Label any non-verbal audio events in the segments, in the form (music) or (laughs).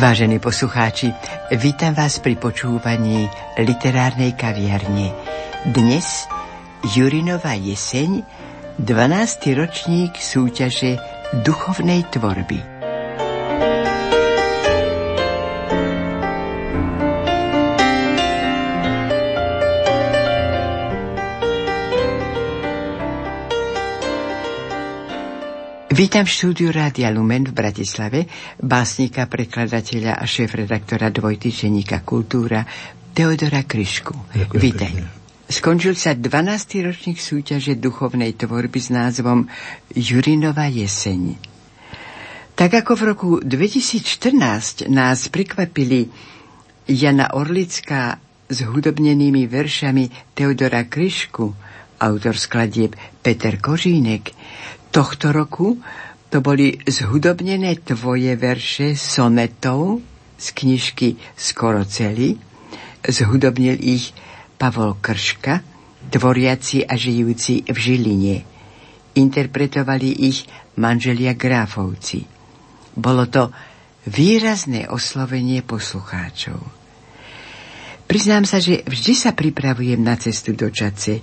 Vážení poslucháči, vítam vás pri počúvaní literárnej kaviarne. Dnes Jurinová jeseň, 12. ročník súťaže duchovnej tvorby. Vítam v štúdiu Rádia Lumen v Bratislave básnika, prekladateľa a šéf-redaktora dvojtyčeníka Kultúra Teodora Kryšku. Vítaj. Skončil sa 12. ročník súťaže duchovnej tvorby s názvom Jurinova jeseň. Tak ako v roku 2014 nás prikvapili Jana Orlická s hudobnenými veršami Teodora Kryšku, autor skladieb Peter Kožínek, tohto roku to boli zhudobnené tvoje verše sonetov z knižky Skoro celý. Zhudobnil ich Pavol Krška, tvoriaci a žijúci v Žiline. Interpretovali ich manželia Gráfovci. Bolo to výrazné oslovenie poslucháčov. Priznám sa, že vždy sa pripravujem na cestu do Čace.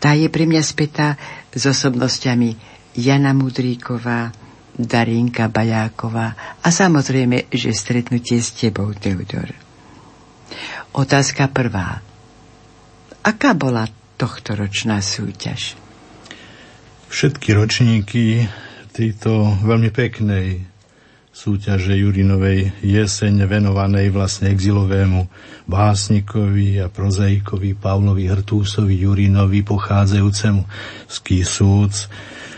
Tá je pre mňa spätá s osobnosťami Jana Mudríková, Darinka Bajáková a samozrejme, že stretnutie s tebou, Teodor. Otázka prvá. Aká bola tohto ročná súťaž? Všetky ročníky tejto veľmi peknej súťaže Jurinovej jeseň venovanej vlastne exilovému básnikovi a prozaikovi Pavlovi Hrtúsovi Jurinovi pochádzajúcemu z Kisúc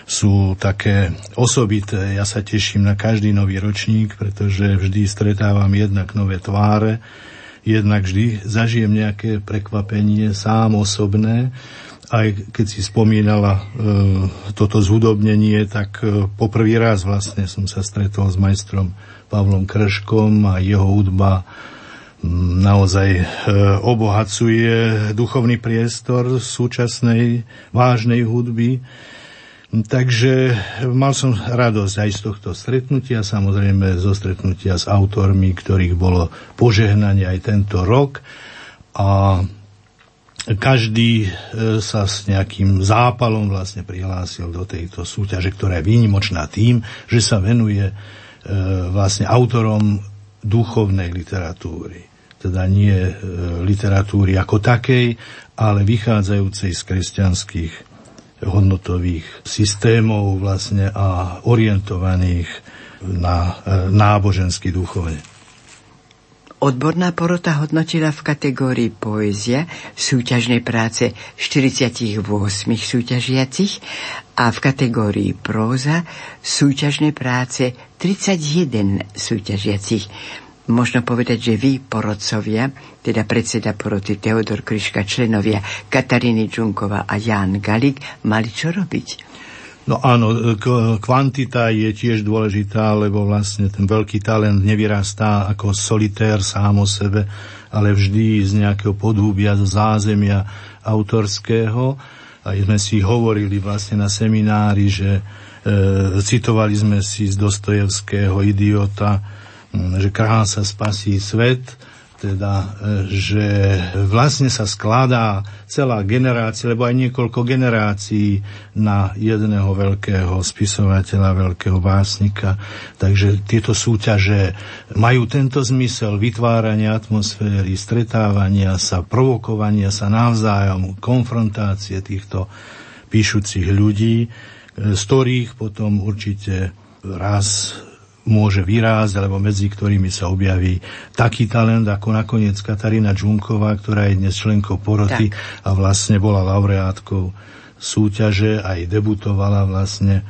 sú také osobité. Ja sa teším na každý nový ročník, pretože vždy stretávam jednak nové tváre, jednak vždy zažijem nejaké prekvapenie sám osobné. Aj keď si spomínala e, toto zhudobnenie, tak e, poprvý raz vlastne som sa stretol s majstrom Pavlom Krškom a jeho hudba naozaj e, obohacuje duchovný priestor súčasnej vážnej hudby Takže mal som radosť aj z tohto stretnutia, samozrejme zo stretnutia s autormi, ktorých bolo požehnanie aj tento rok. A každý e, sa s nejakým zápalom vlastne prihlásil do tejto súťaže, ktorá je výnimočná tým, že sa venuje e, vlastne autorom duchovnej literatúry. Teda nie e, literatúry ako takej, ale vychádzajúcej z kresťanských hodnotových systémov vlastne a orientovaných na e, náboženský duchovne. Odborná porota hodnotila v kategórii poézia súťažnej práce 48 súťažiacich a v kategórii próza súťažnej práce 31 súťažiacich možno povedať, že vy, porodcovia, teda predseda poroty Teodor Kryška, členovia Kataríny Čunková a Jan Galik, mali čo robiť? No áno, kvantita je tiež dôležitá, lebo vlastne ten veľký talent nevyrastá ako solitér sám o sebe, ale vždy z nejakého podhúbia, z zázemia autorského. A sme si hovorili vlastne na seminári, že e, citovali sme si z Dostojevského idiota, že krása spasí svet, teda, e, že vlastne sa skladá celá generácia, lebo aj niekoľko generácií na jedného veľkého spisovateľa, veľkého básnika. Takže tieto súťaže majú tento zmysel vytvárania atmosféry, stretávania sa, provokovania sa navzájom, konfrontácie týchto píšucich ľudí, e, z ktorých potom určite raz môže vyrásť, alebo medzi ktorými sa objaví taký talent, ako nakoniec Katarína Džunková, ktorá je dnes členkou poroty tak. a vlastne bola laureátkou súťaže, aj debutovala vlastne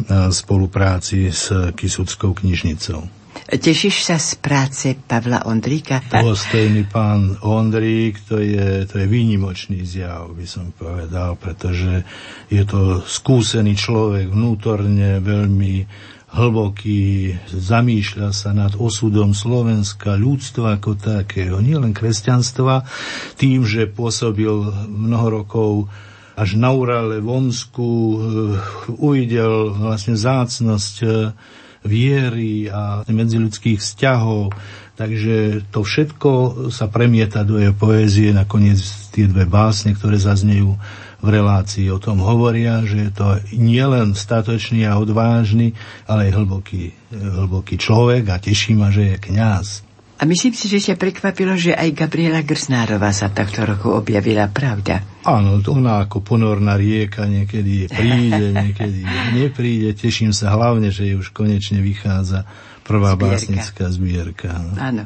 v spolupráci s Kisuckou knižnicou. Tešíš sa z práce Pavla Ondríka? Dôstojný pán Ondrík, to je, to je výnimočný zjav, by som povedal, pretože je to skúsený človek vnútorne veľmi hlboký, zamýšľa sa nad osudom Slovenska, ľudstva ako takého, nielen kresťanstva, tým, že pôsobil mnoho rokov až na Urale, v Onsku, eh, uvidel vlastne zácnosť eh, viery a medziludských vzťahov. Takže to všetko sa premieta do jej poézie. Nakoniec tie dve básne, ktoré zaznejú v relácii o tom hovoria, že je to nielen statočný a odvážny, ale aj hlboký, hlboký človek a teší ma, že je kňaz. A myslím si, že ťa prekvapilo, že aj Gabriela Grsnárová sa takto roku objavila, pravda? Áno, ona ako ponorná rieka niekedy príde, (laughs) niekedy nepríde. Teším sa hlavne, že už konečne vychádza prvá zbierka. básnická zbierka. Áno.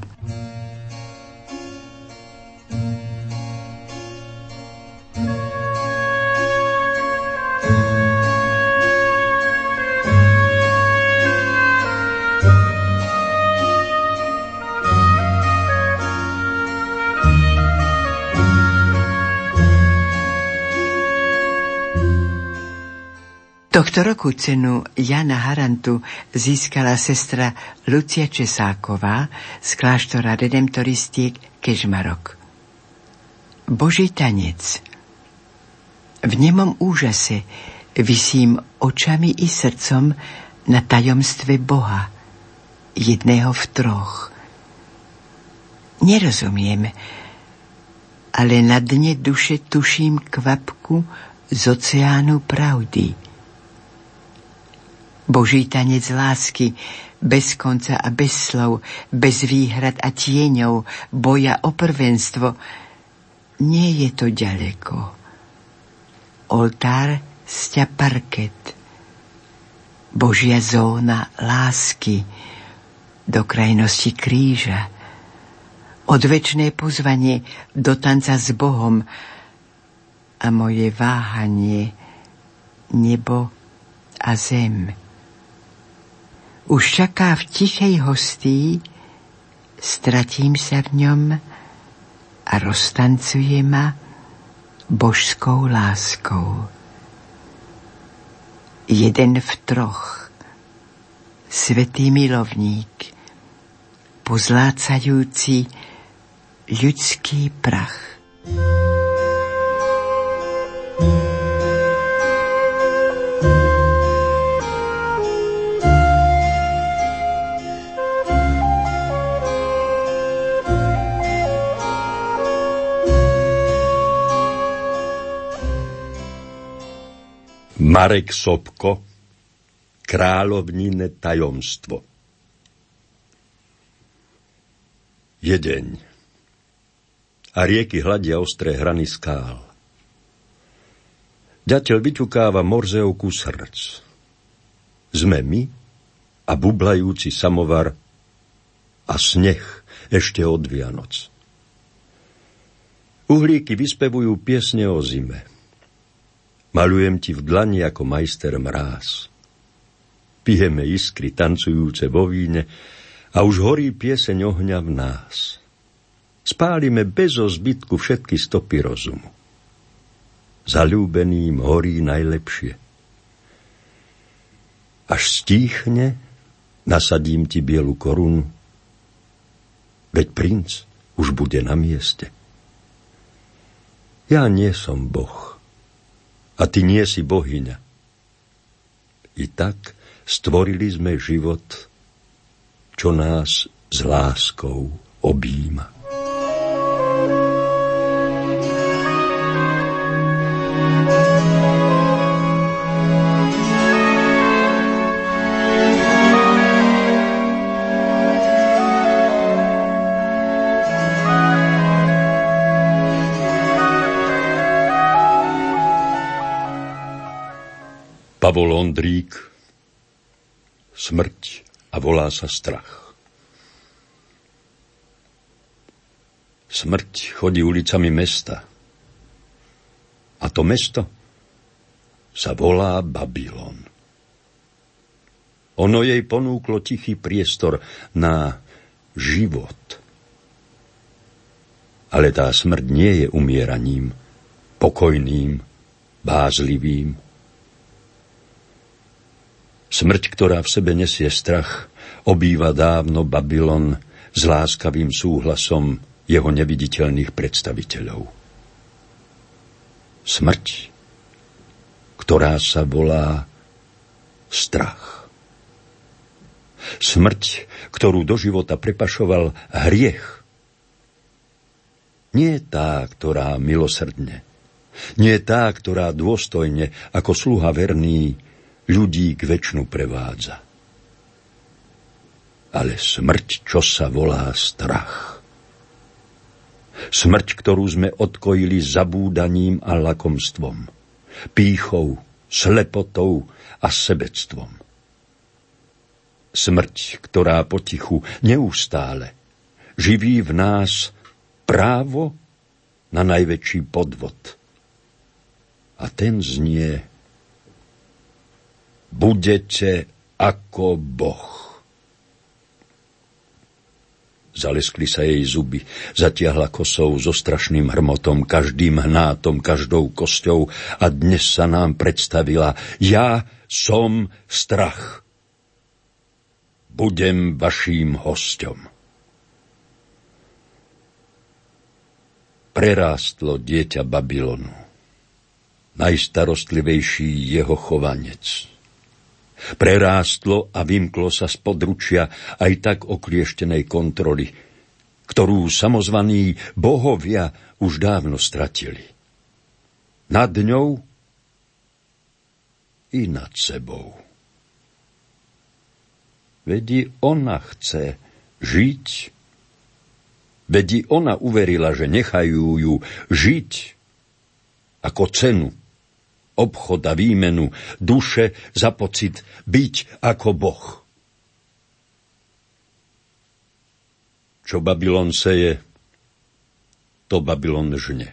Tohto roku cenu Jana Harantu získala sestra Lucia Česáková z kláštora redemptoristiek Kežmarok. Boží tanec V nemom úžase vysím očami i srdcom na tajomstve Boha, jedného v troch. Nerozumiem, ale na dne duše tuším kvapku z oceánu pravdy – Boží tanec lásky, bez konca a bez slov, bez výhrad a tieňov, boja o prvenstvo. Nie je to ďaleko. Oltár sťa parket. Božia zóna lásky do krajnosti kríža. Odvečné pozvanie do tanca s Bohom a moje váhanie nebo a zem už čaká v tichej hostí, stratím sa v ňom a roztancuje ma božskou láskou. Jeden v troch, svetý milovník, pozlácajúci ľudský prach. Marek Sobko Kráľovnine tajomstvo Je deň a rieky hľadia ostré hrany skál. Ďateľ vyťukáva morzeovku srdc. Sme my a bublajúci samovar a sneh ešte od Vianoc. Uhlíky vyspevujú piesne o zime – Malujem ti v dlani ako majster mráz. Pijeme iskry tancujúce vo víne a už horí pieseň ohňa v nás. Spálime bez zbytku všetky stopy rozumu. Zalúbeným horí najlepšie. Až stíchne, nasadím ti bielu korunu, veď princ už bude na mieste. Ja nie som boh, a ty nie si bohyňa. I tak stvorili sme život, čo nás s láskou objíma. Pavol Ondrík Smrť a volá sa strach. Smrť chodí ulicami mesta. A to mesto sa volá Babylon. Ono jej ponúklo tichý priestor na život. Ale tá smrť nie je umieraním, pokojným, bázlivým, Smrť, ktorá v sebe nesie strach, obýva dávno Babylon s láskavým súhlasom jeho neviditeľných predstaviteľov. Smrť, ktorá sa volá strach. Smrť, ktorú do života prepašoval hriech. Nie tá, ktorá milosrdne, nie tá, ktorá dôstojne, ako sluha verný, ľudí k väčšinu prevádza. Ale smrť, čo sa volá strach. Smrť, ktorú sme odkojili zabúdaním a lakomstvom, pýchou, slepotou a sebectvom. Smrť, ktorá potichu neustále živí v nás právo na najväčší podvod. A ten znie Budete ako Boh. Zaleskli sa jej zuby, zatiahla kosou so strašným hrmotom, každým hnátom, každou kosťou a dnes sa nám predstavila Ja som strach. Budem vaším hosťom. Prerástlo dieťa Babylonu. Najstarostlivejší jeho chovanec Prerástlo a vymklo sa z područia aj tak oklieštenej kontroly, ktorú samozvaní bohovia už dávno stratili. Nad ňou i nad sebou. Vedi ona chce žiť, vedi ona uverila, že nechajú ju žiť ako cenu obchod a výmenu duše za pocit byť ako Boh. Čo Babylon seje, to Babylon žne.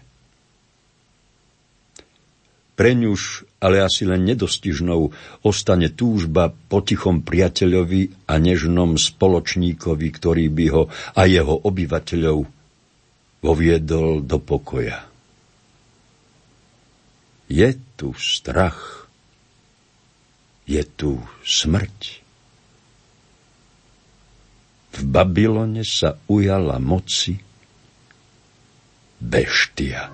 Preňuž, ale asi len nedostižnou, ostane túžba po tichom priateľovi a nežnom spoločníkovi, ktorý by ho a jeho obyvateľov voviedol do pokoja. Je tu strach, je tu smrť. V Babylone sa ujala moci beštia.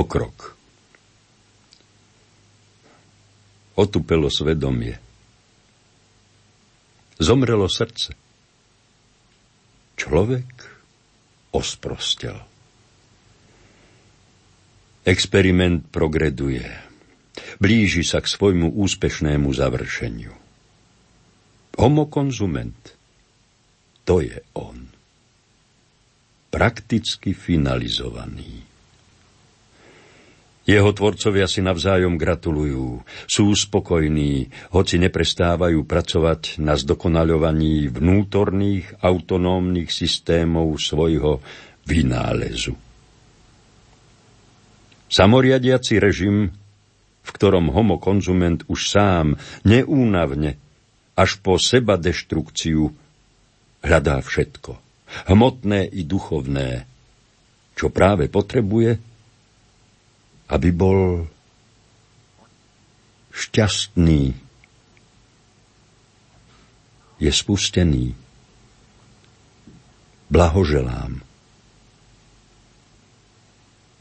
Pokrok. Otupelo svedomie. Zomrelo srdce. Človek osprostel. Experiment progreduje. Blíži sa k svojmu úspešnému završeniu. Homokonzument. To je on. Prakticky finalizovaný. Jeho tvorcovia si navzájom gratulujú, sú spokojní, hoci neprestávajú pracovať na zdokonaľovaní vnútorných autonómnych systémov svojho vynálezu. Samoriadiaci režim, v ktorom homokonzument už sám neúnavne až po seba deštrukciu hľadá všetko, hmotné i duchovné, čo práve potrebuje – aby bol šťastný, je spustený. Blahoželám.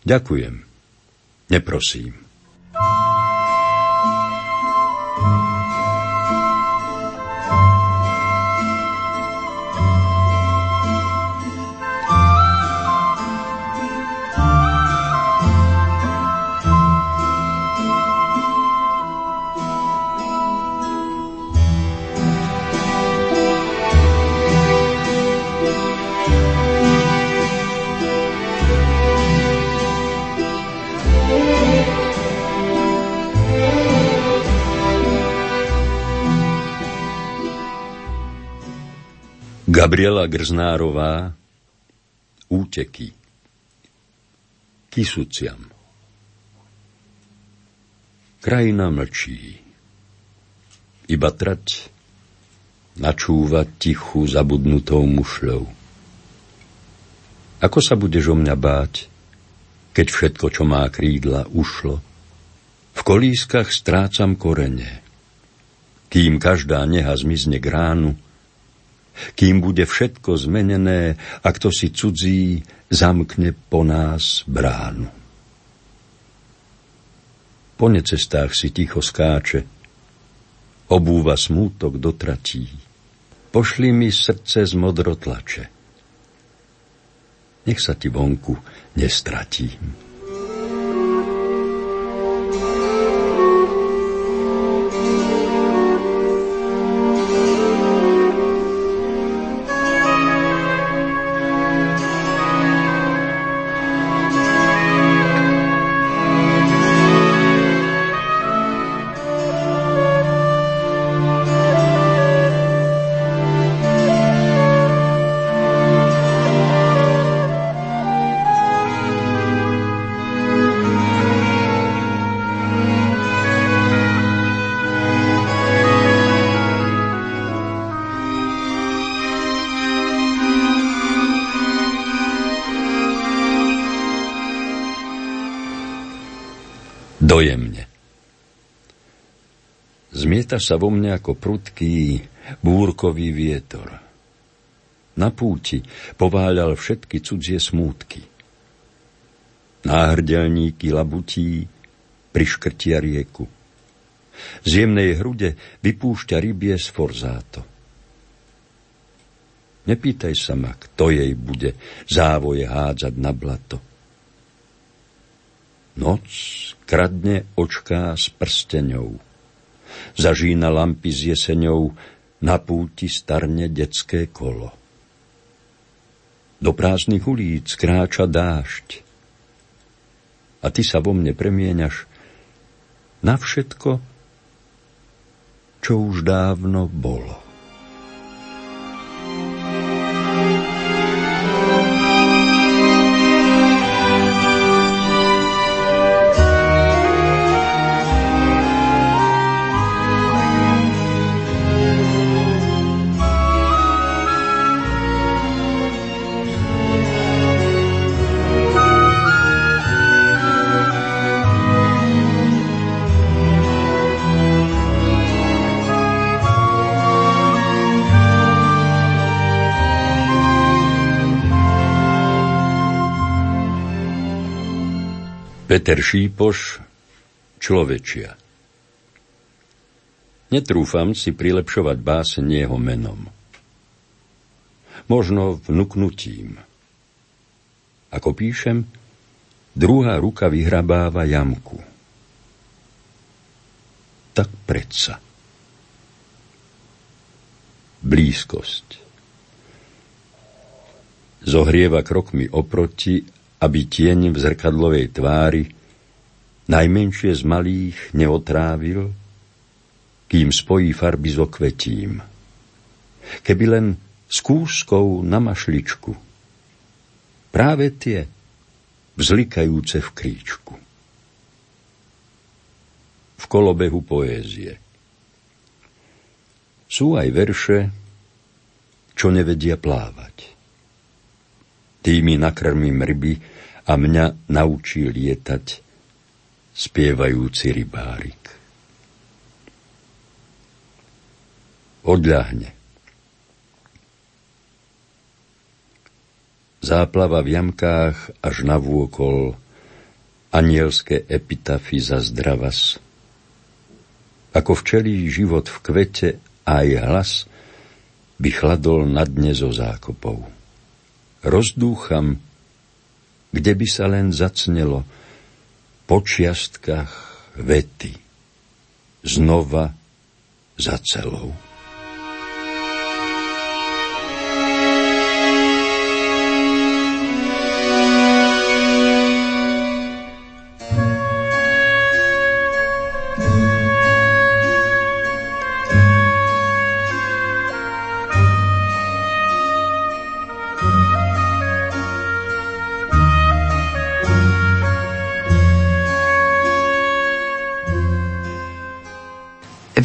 Ďakujem. Neprosím. Gabriela Grznárová Úteky Kisuciam Krajina mlčí. Iba trať načúva tichu zabudnutou mušľou. Ako sa budeš o mňa báť, keď všetko, čo má krídla, ušlo? V kolískach strácam korene, kým každá neha zmizne k ránu, kým bude všetko zmenené a kto si cudzí zamkne po nás bránu. Po necestách si ticho skáče, obúva smútok dotratí. Pošli mi srdce z modrotlače nech sa ti vonku nestratí. Dojemne. Zmieta sa vo mne ako prudký búrkový vietor. Na púti pováľal všetky cudzie smútky. Náhrdelníky labutí priškrtia rieku. Z jemnej hrude vypúšťa rybie sforzáto. Nepýtaj sa ma, kto jej bude závoje hádzať na blato. Noc kradne očká s prsteňou. Zažína lampy s jeseňou, na púti starne detské kolo. Do prázdnych ulíc kráča dážď. A ty sa vo mne premieňaš na všetko, čo už dávno bolo. Peter Šípoš, Človečia. Netrúfam si prilepšovať báseň jeho menom. Možno vnuknutím. Ako píšem, druhá ruka vyhrabáva jamku. Tak predsa. Blízkosť. Zohrieva krokmi oproti aby tieň v zrkadlovej tvári najmenšie z malých neotrávil, kým spojí farby s okvetím. Keby len s kúskou na mašličku. Práve tie vzlikajúce v kríčku. V kolobehu poézie. Sú aj verše, čo nevedia plávať. Tými nakrmím ryby a mňa naučí lietať spievajúci rybárik. Odľahne. Záplava v jamkách až na vôkol, anielské epitafy za zdravas. Ako včelí život v kvete aj hlas by chladol na dne zo zákopov rozdúcham, kde by sa len zacnelo po čiastkách vety znova za celou.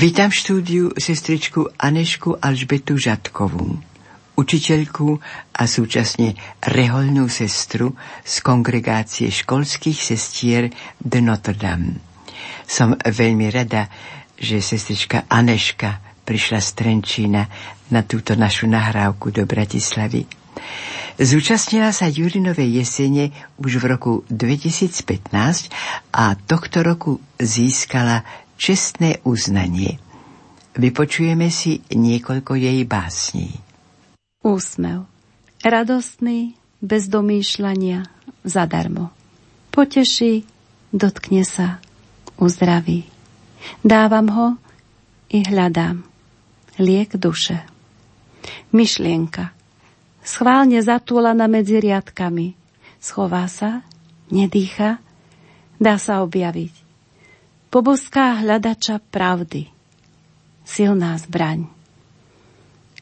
Vítam v štúdiu sestričku Anešku Alžbetu Žatkovú. učiteľku a súčasne reholnú sestru z kongregácie školských sestier de Notre Dame. Som veľmi rada, že sestrička Aneška prišla z Trenčína na túto našu nahrávku do Bratislavy. Zúčastnila sa Jurinovej jesene už v roku 2015 a tohto roku získala čestné uznanie. Vypočujeme si niekoľko jej básní. Úsmev. Radostný, bez domýšľania, zadarmo. Poteší, dotkne sa, uzdraví. Dávam ho i hľadám. Liek duše. Myšlienka. Schválne zatúlaná medzi riadkami. Schová sa, nedýcha, dá sa objaviť. Poboská hľadača pravdy. Silná zbraň.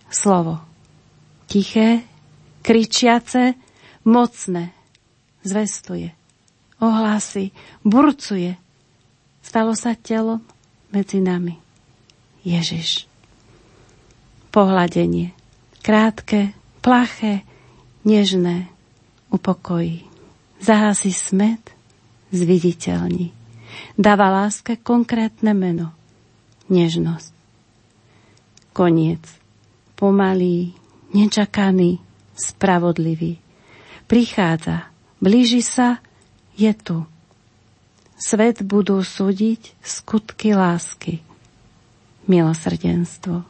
Slovo tiché, kričiace, mocné. Zvestuje, ohlási, burcuje. Stalo sa telom medzi nami. Ježiš. Pohľadenie. Krátke, plaché, nežné. Upokojí. Zahasí smet, zviditeľní. Dáva láske konkrétne meno. Nežnosť. Koniec. Pomalý, nečakaný, spravodlivý. Prichádza, blíži sa, je tu. Svet budú súdiť skutky lásky, milosrdenstvo.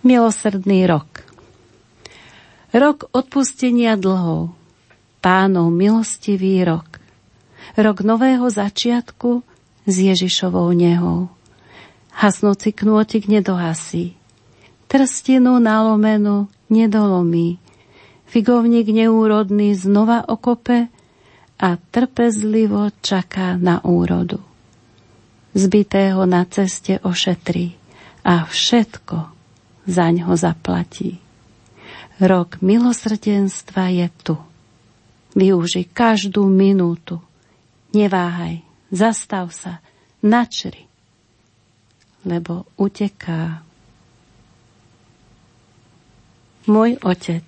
Milosrdný rok. Rok odpustenia dlhov. Pánov milostivý rok. Rok nového začiatku s Ježišovou nehou. Hasnúci knôtik nedohasí trstinu nalomenú nedolomí. Figovník neúrodný znova okope a trpezlivo čaká na úrodu. Zbitého na ceste ošetrí a všetko zaň ho zaplatí. Rok milosrdenstva je tu. Využi každú minútu. Neváhaj, zastav sa, načri, lebo uteká môj otec.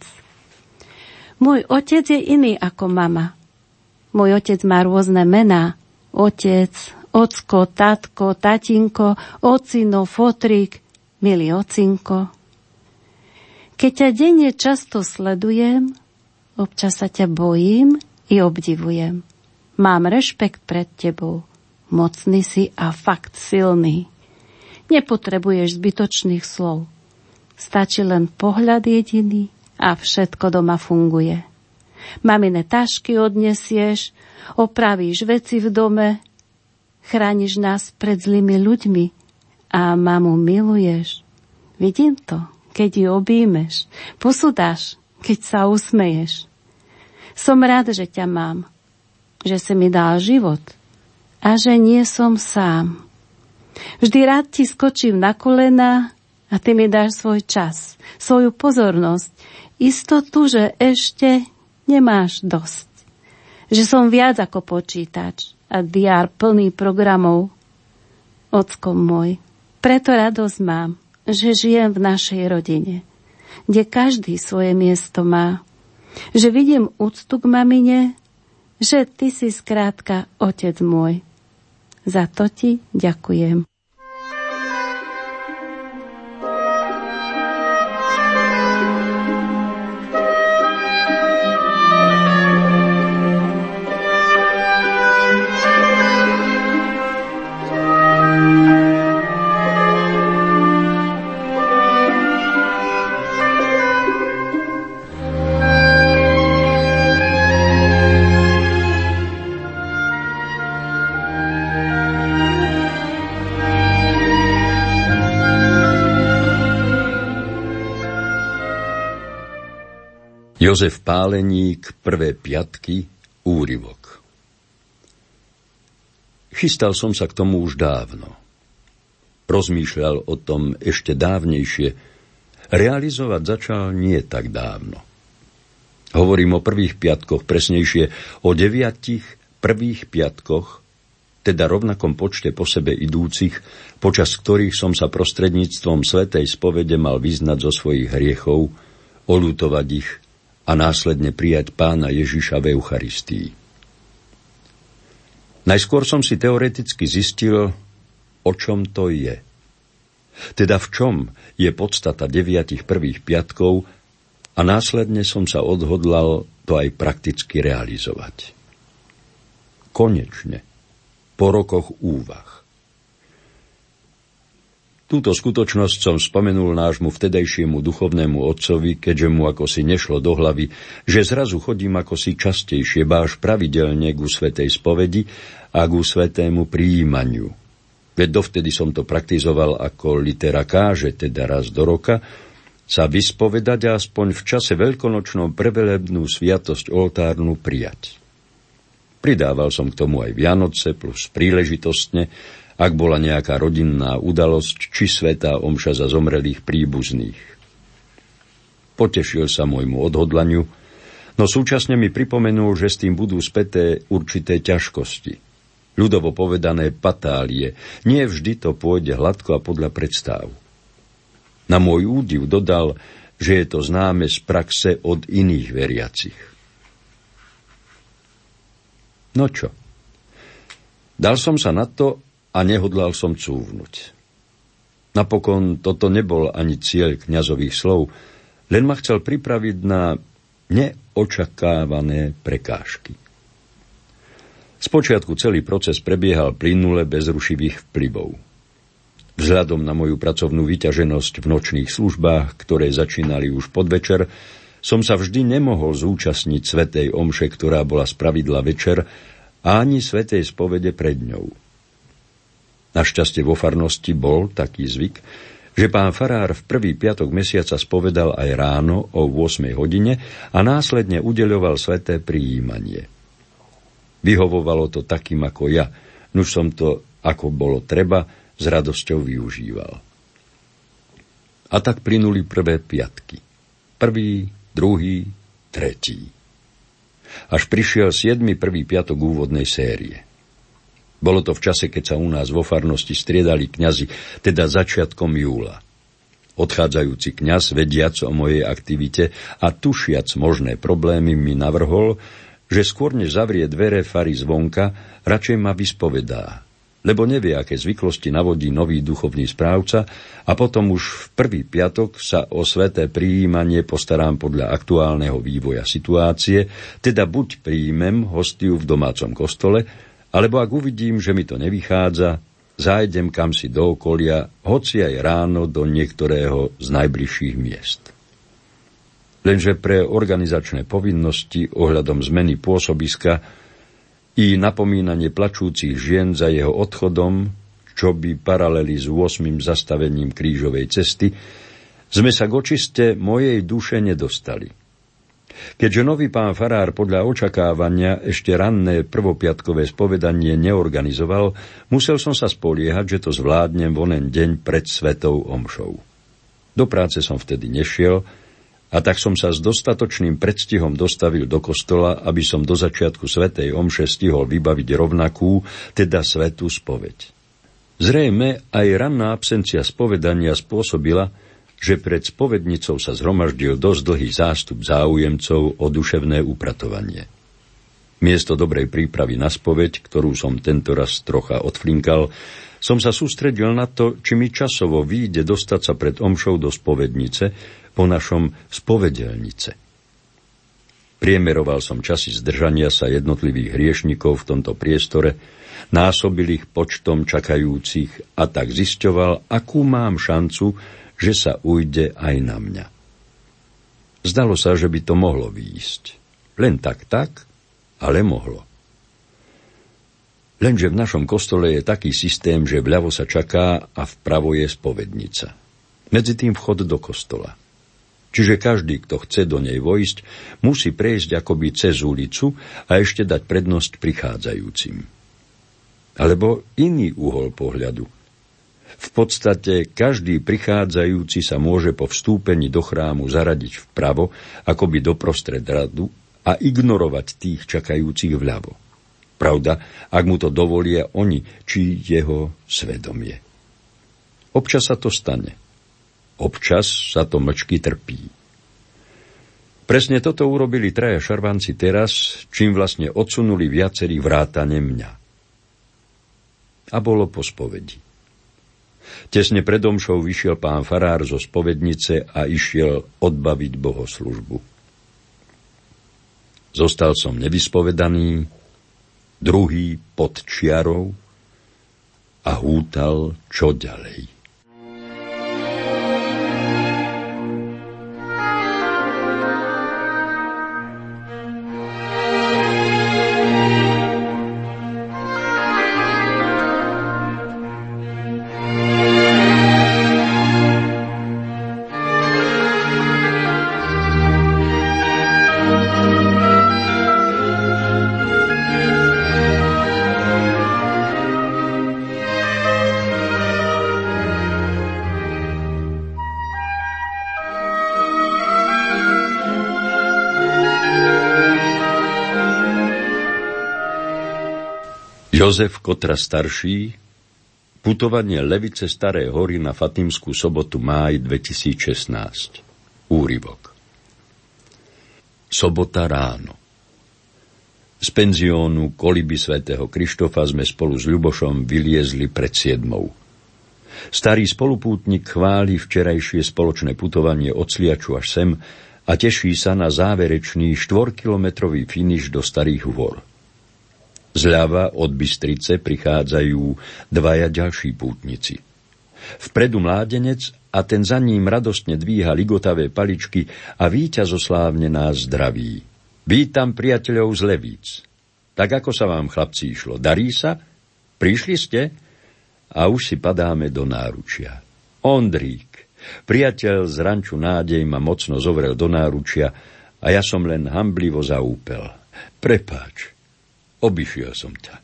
Môj otec je iný ako mama. Môj otec má rôzne mená. Otec, ocko, tatko, tatinko, ocino, fotrik, milý ocinko. Keď ťa denne často sledujem, občas sa ťa bojím i obdivujem. Mám rešpekt pred tebou. Mocný si a fakt silný. Nepotrebuješ zbytočných slov. Stačí len pohľad jediný a všetko doma funguje. Mamine tašky odnesieš, opravíš veci v dome, chrániš nás pred zlými ľuďmi a mamu miluješ. Vidím to, keď ju objímeš, posudáš, keď sa usmeješ. Som rád, že ťa mám, že si mi dal život a že nie som sám. Vždy rád ti skočím na kolena a ty mi dáš svoj čas, svoju pozornosť, istotu, že ešte nemáš dosť. Že som viac ako počítač a diár plný programov. Ocko môj, preto radosť mám, že žijem v našej rodine, kde každý svoje miesto má. Že vidím úctu k mamine, že ty si skrátka otec môj. Za to ti ďakujem. Jozef Páleník, prvé piatky, úryvok. Chystal som sa k tomu už dávno. Rozmýšľal o tom ešte dávnejšie. Realizovať začal nie tak dávno. Hovorím o prvých piatkoch, presnejšie o deviatich prvých piatkoch teda rovnakom počte po sebe idúcich, počas ktorých som sa prostredníctvom Svetej spovede mal vyznať zo svojich hriechov, olutovať ich a následne prijať pána Ježiša v Eucharistii. Najskôr som si teoreticky zistil, o čom to je. Teda v čom je podstata deviatich prvých piatkov a následne som sa odhodlal to aj prakticky realizovať. Konečne po rokoch úvah. Túto skutočnosť som spomenul nášmu vtedajšiemu duchovnému otcovi, keďže mu ako si nešlo do hlavy, že zrazu chodím ako si častejšie báš pravidelne ku svetej spovedi a ku svetému prijímaniu. Veď dovtedy som to praktizoval ako litera káže, teda raz do roka, sa vyspovedať a aspoň v čase veľkonočnom prevelebnú sviatosť oltárnu prijať. Pridával som k tomu aj Vianoce plus príležitostne, ak bola nejaká rodinná udalosť či svetá omša za zomrelých príbuzných. Potešil sa môjmu odhodlaniu, no súčasne mi pripomenul, že s tým budú späté určité ťažkosti. Ľudovo povedané patálie. Nie vždy to pôjde hladko a podľa predstav. Na môj údiv dodal, že je to známe z praxe od iných veriacich. No čo? Dal som sa na to a nehodlal som cúvnuť. Napokon toto nebol ani cieľ kňazových slov, len ma chcel pripraviť na neočakávané prekážky. Spočiatku celý proces prebiehal plynule bez rušivých vplyvov. Vzhľadom na moju pracovnú vyťaženosť v nočných službách, ktoré začínali už podvečer, som sa vždy nemohol zúčastniť Svetej Omše, ktorá bola spravidla večer, ani Svetej spovede pred ňou. Našťastie vo farnosti bol taký zvyk, že pán farár v prvý piatok mesiaca spovedal aj ráno o 8 hodine a následne udeľoval sveté prijímanie. Vyhovovalo to takým ako ja, nuž som to, ako bolo treba, s radosťou využíval. A tak plynuli prvé piatky. Prvý, druhý, tretí. Až prišiel 7. prvý piatok úvodnej série. Bolo to v čase, keď sa u nás vo farnosti striedali kňazi, teda začiatkom júla. Odchádzajúci kňaz, vediac o mojej aktivite a tušiac možné problémy, mi navrhol, že skôr než zavrie dvere fary zvonka, radšej ma vyspovedá lebo nevie, aké zvyklosti navodí nový duchovný správca a potom už v prvý piatok sa o sveté prijímanie postarám podľa aktuálneho vývoja situácie, teda buď príjmem hostiu v domácom kostole, alebo ak uvidím, že mi to nevychádza, zájdem kam si do okolia, hoci aj ráno do niektorého z najbližších miest. Lenže pre organizačné povinnosti ohľadom zmeny pôsobiska i napomínanie plačúcich žien za jeho odchodom, čo by paraleli s 8. zastavením krížovej cesty, sme sa k očiste mojej duše nedostali. Keďže nový pán Farár podľa očakávania ešte ranné prvopiatkové spovedanie neorganizoval, musel som sa spoliehať, že to zvládnem vonen deň pred svetou omšou. Do práce som vtedy nešiel, a tak som sa s dostatočným predstihom dostavil do kostola, aby som do začiatku svätej omše stihol vybaviť rovnakú, teda svetú spoveď. Zrejme aj ranná absencia spovedania spôsobila, že pred spovednicou sa zhromaždil dosť dlhý zástup záujemcov o duševné upratovanie. Miesto dobrej prípravy na spoveď, ktorú som tento raz trocha odflinkal, som sa sústredil na to, či mi časovo výjde dostať sa pred omšou do spovednice, po našom spovedelnice. Priemeroval som časy zdržania sa jednotlivých hriešnikov v tomto priestore, násobil ich počtom čakajúcich a tak zisťoval, akú mám šancu, že sa ujde aj na mňa. Zdalo sa, že by to mohlo výjsť. Len tak tak, ale mohlo. Lenže v našom kostole je taký systém, že vľavo sa čaká a vpravo je spovednica. Medzi tým vchod do kostola. Čiže každý, kto chce do nej vojsť, musí prejsť akoby cez ulicu a ešte dať prednosť prichádzajúcim. Alebo iný uhol pohľadu. V podstate každý prichádzajúci sa môže po vstúpení do chrámu zaradiť vpravo, akoby doprostred radu a ignorovať tých čakajúcich vľavo. Pravda, ak mu to dovolia oni, či jeho svedomie. Občas sa to stane. Občas sa to mlčky trpí. Presne toto urobili traja šarvanci teraz, čím vlastne odsunuli viacerí vrátane mňa. A bolo po spovedi. Tesne pred omšou vyšiel pán farár zo spovednice a išiel odbaviť bohoslužbu. Zostal som nevyspovedaný, druhý pod čiarou a hútal čo ďalej. Jozef Kotra starší, putovanie Levice Staré hory na Fatimskú sobotu máj 2016. Úryvok. Sobota ráno. Z penziónu koliby svätého Krištofa sme spolu s Ľubošom vyliezli pred siedmou. Starý spolupútnik chváli včerajšie spoločné putovanie od Sliaču až sem a teší sa na záverečný štvorkilometrový finiš do Starých hôr. Zľava od Bystrice prichádzajú dvaja ďalší pútnici. Vpredu mládenec a ten za ním radostne dvíha ligotavé paličky a víťazoslávne nás zdraví. Vítam priateľov z Levíc. Tak ako sa vám, chlapci, išlo? Darí sa? Prišli ste? A už si padáme do náručia. Ondrík, priateľ z ranču nádej ma mocno zovrel do náručia a ja som len hamblivo zaúpel. Prepáč, Obišiel som ťa.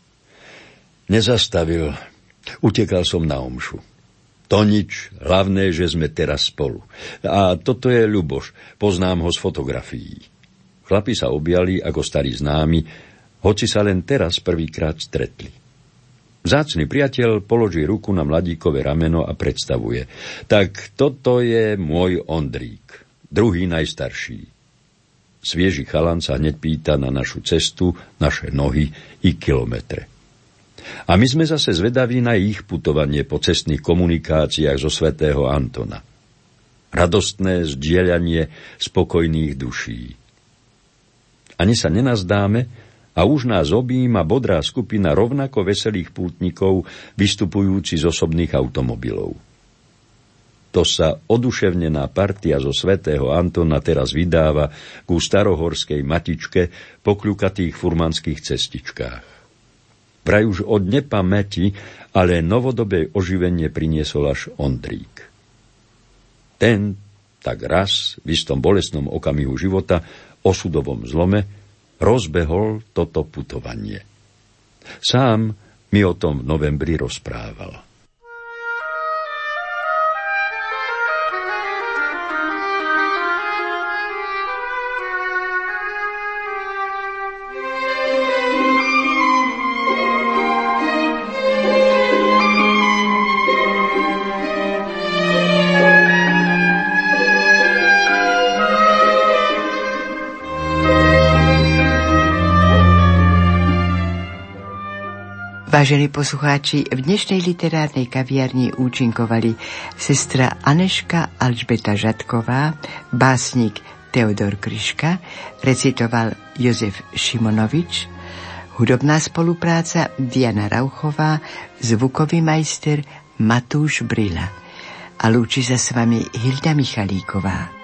Nezastavil. Utekal som na omšu. To nič, hlavné, že sme teraz spolu. A toto je Ľuboš, poznám ho z fotografií. Chlapi sa objali ako starí známi, hoci sa len teraz prvýkrát stretli. Zácný priateľ položí ruku na mladíkové rameno a predstavuje. Tak toto je môj Ondrík, druhý najstarší. Svieži chalan sa hneď pýta na našu cestu, naše nohy i kilometre. A my sme zase zvedaví na ich putovanie po cestných komunikáciách zo svätého Antona. Radostné zdieľanie spokojných duší. Ani sa nenazdáme a už nás objíma bodrá skupina rovnako veselých pútnikov vystupujúci z osobných automobilov. To sa oduševnená partia zo svätého Antona teraz vydáva ku starohorskej matičke po kľukatých furmanských cestičkách. Vraj už od nepamäti, ale novodobé oživenie priniesol až Ondrík. Ten tak raz v istom bolestnom okamihu života, osudovom zlome, rozbehol toto putovanie. Sám mi o tom v novembri rozprával. Vážení poslucháči, v dnešnej literárnej kaviarni účinkovali sestra Aneška Alžbeta Žatková, básnik Teodor Kryška, recitoval Jozef Šimonovič, hudobná spolupráca Diana Rauchová, zvukový majster Matúš Brila. A lúči sa s vami Hilda Michalíková.